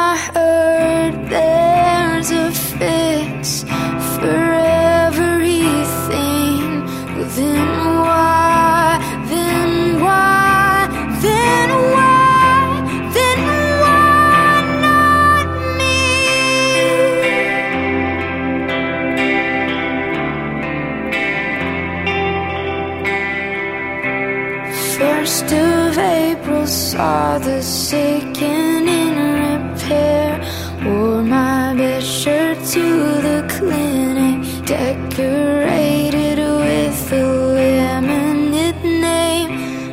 saw the second in repair. Wore my best shirt to the clinic, decorated with a laminate name.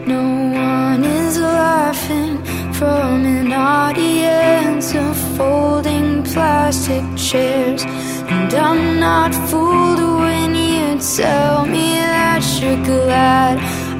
No one is laughing from an audience of folding plastic chairs. And I'm not fooled when you tell me that you're glad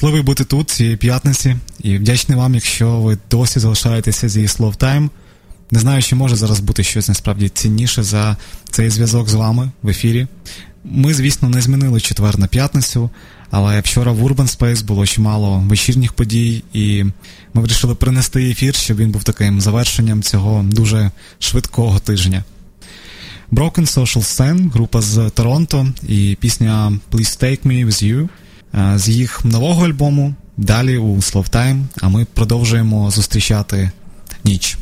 Щасливий бути тут цієї п'ятниці і вдячний вам, якщо ви досі залишаєтеся зі Slow Time. Не знаю, чи може зараз бути щось насправді цінніше за цей зв'язок з вами в ефірі. Ми, звісно, не змінили четвер на п'ятницю, але вчора в Urban Space було чимало вечірніх подій, і ми вирішили принести ефір, щоб він був таким завершенням цього дуже швидкого тижня. Broken Social Scene, група з Торонто, і пісня Please Take Me With You з їх нового альбому. Далі у Time, а ми продовжуємо зустрічати ніч.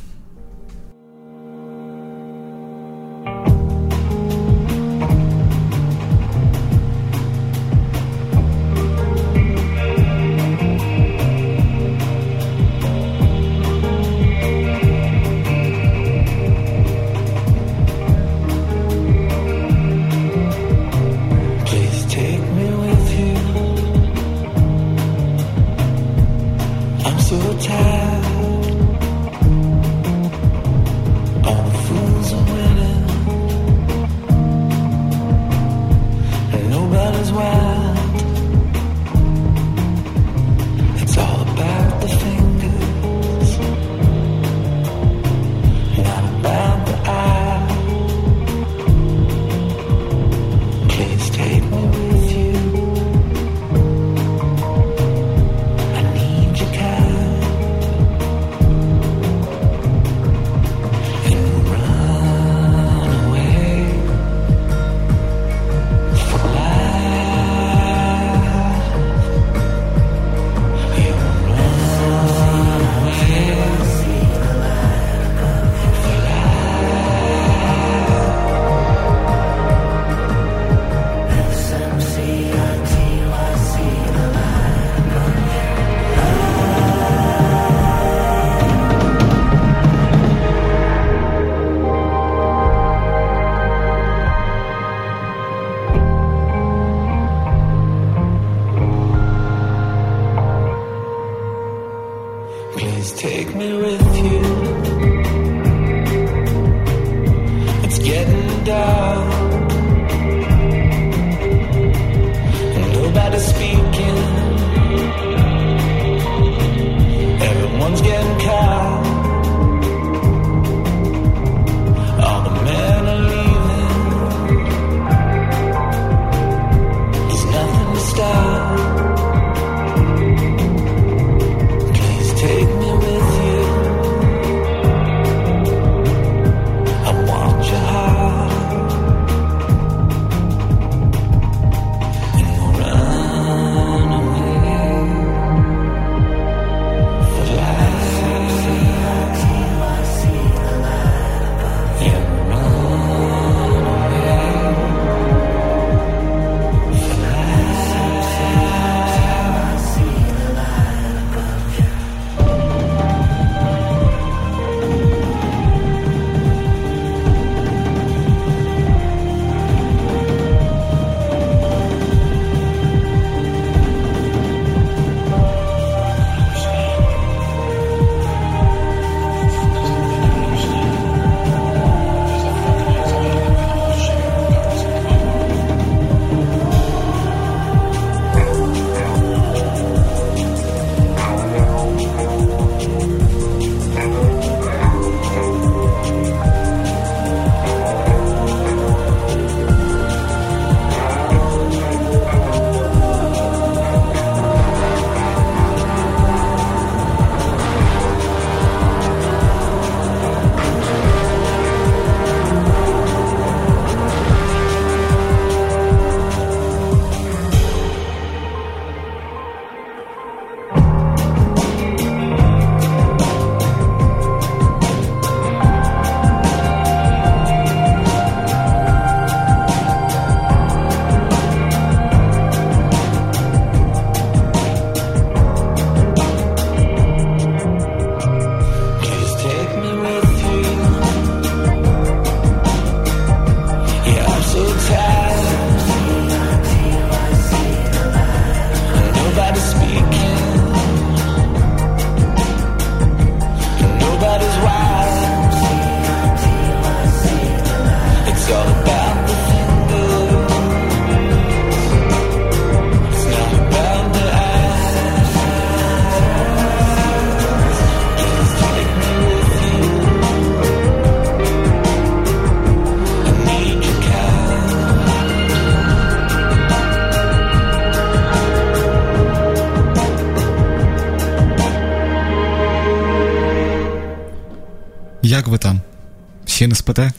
Ще не спите.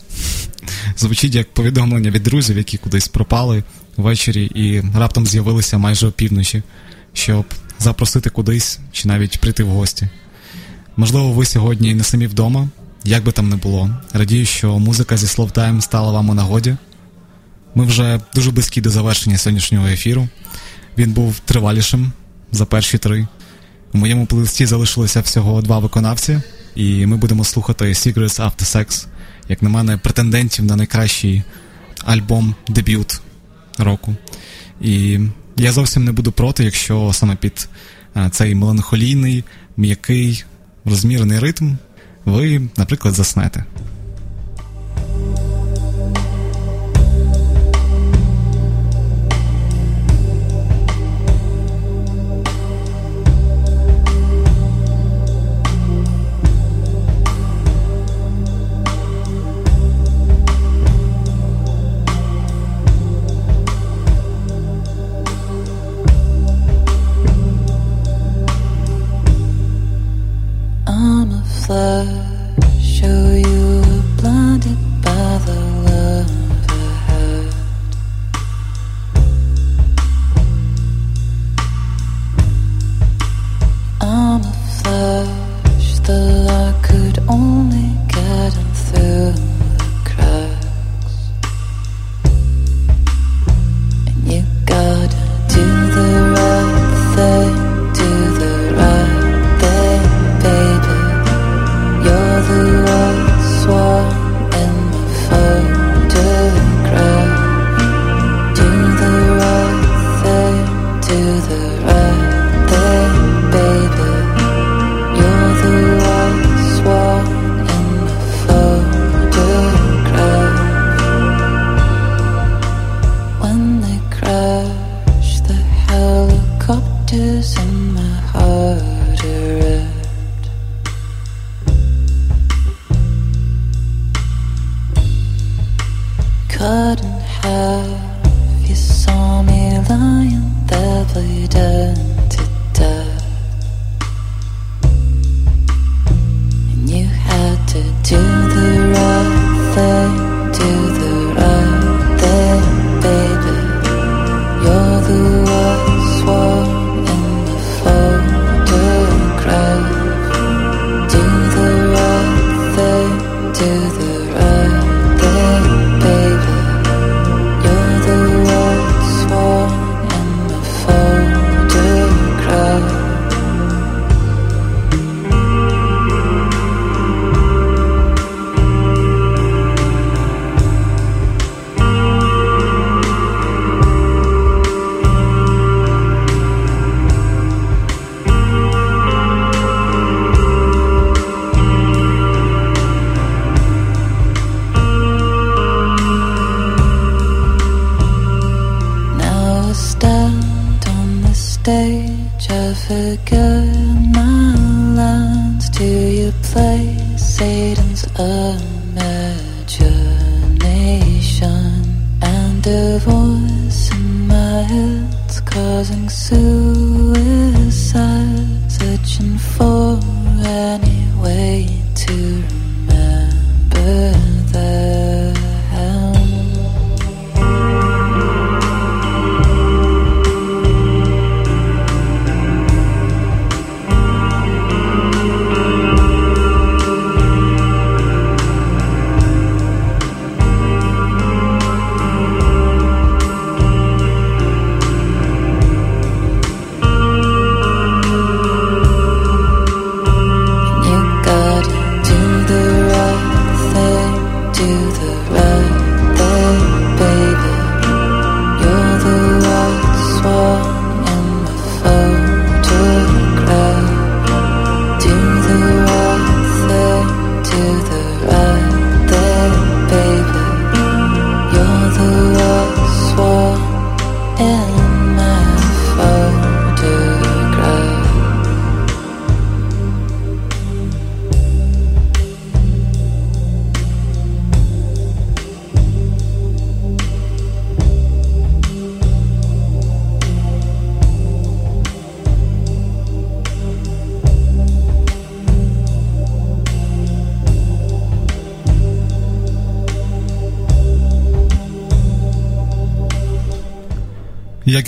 Звучить як повідомлення від друзів, які кудись пропали ввечері і раптом з'явилися майже опівночі, щоб запросити кудись чи навіть прийти в гості. Можливо, ви сьогодні не самі вдома, як би там не було. Радію, що музика зі Slow Time стала вам у нагоді. Ми вже дуже близькі до завершення сьогоднішнього ефіру. Він був тривалішим за перші три. У моєму плейлисті залишилося всього два виконавці, і ми будемо слухати Secrets After Sex, як на мене, претендентів на найкращий альбом дебют року. І я зовсім не буду проти, якщо саме під е, цей меланхолійний, м'який, розмірений ритм ви, наприклад, заснете. Love.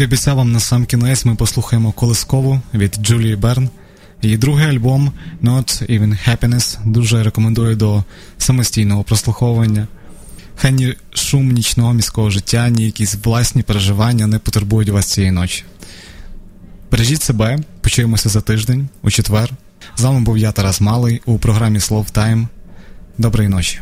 і обіцяв вам на сам кінець, ми послухаємо колискову від Джулії Берн. Її другий альбом Not Even Happiness дуже рекомендую до самостійного прослуховування. Хай ні шум нічного міського життя, ні якісь власні переживання не потребують вас цієї ночі. Бережіть себе, почуємося за тиждень у четвер. З вами був я Тарас Малий у програмі Slow Time. Доброї ночі.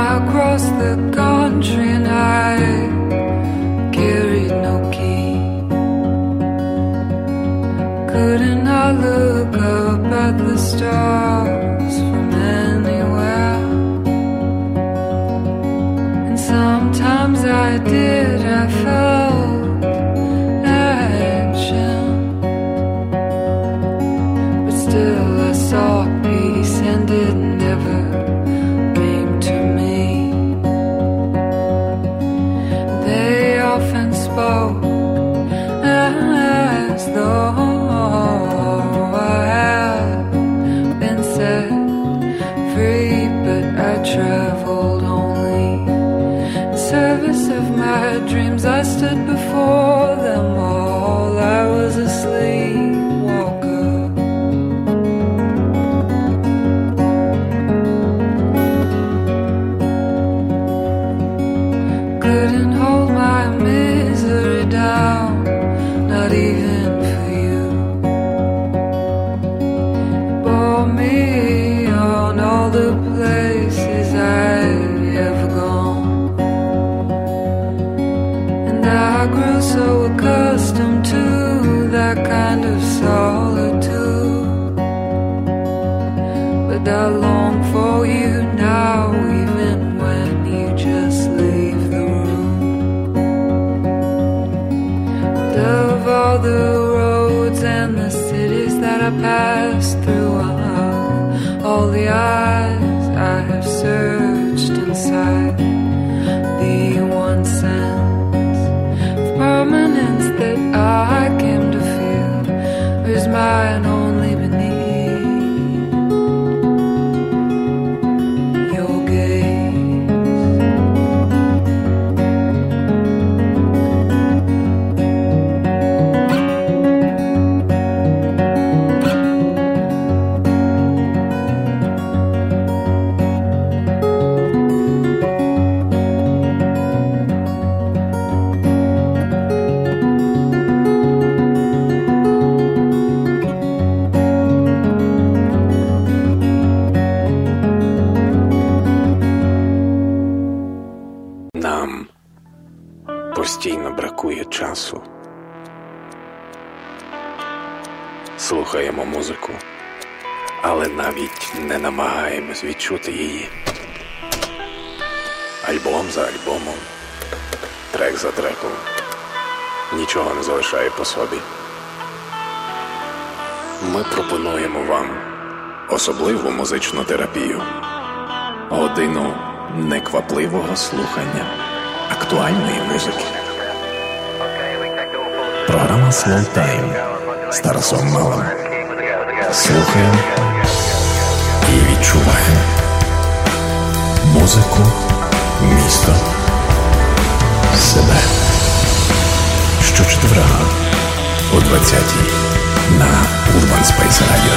across the country and I carried no key. Couldn't I look? чути її. Альбом за альбомом, трек за треком. Нічого не залишає по собі. Ми пропонуємо вам особливу музичну терапію, годину неквапливого слухання актуальної музики. Програма Slow Time з Тарасом Малим. Слухаємо і відчуваємо музику, місто, себе. Щочетверга о 20-й на Urban Space Radio.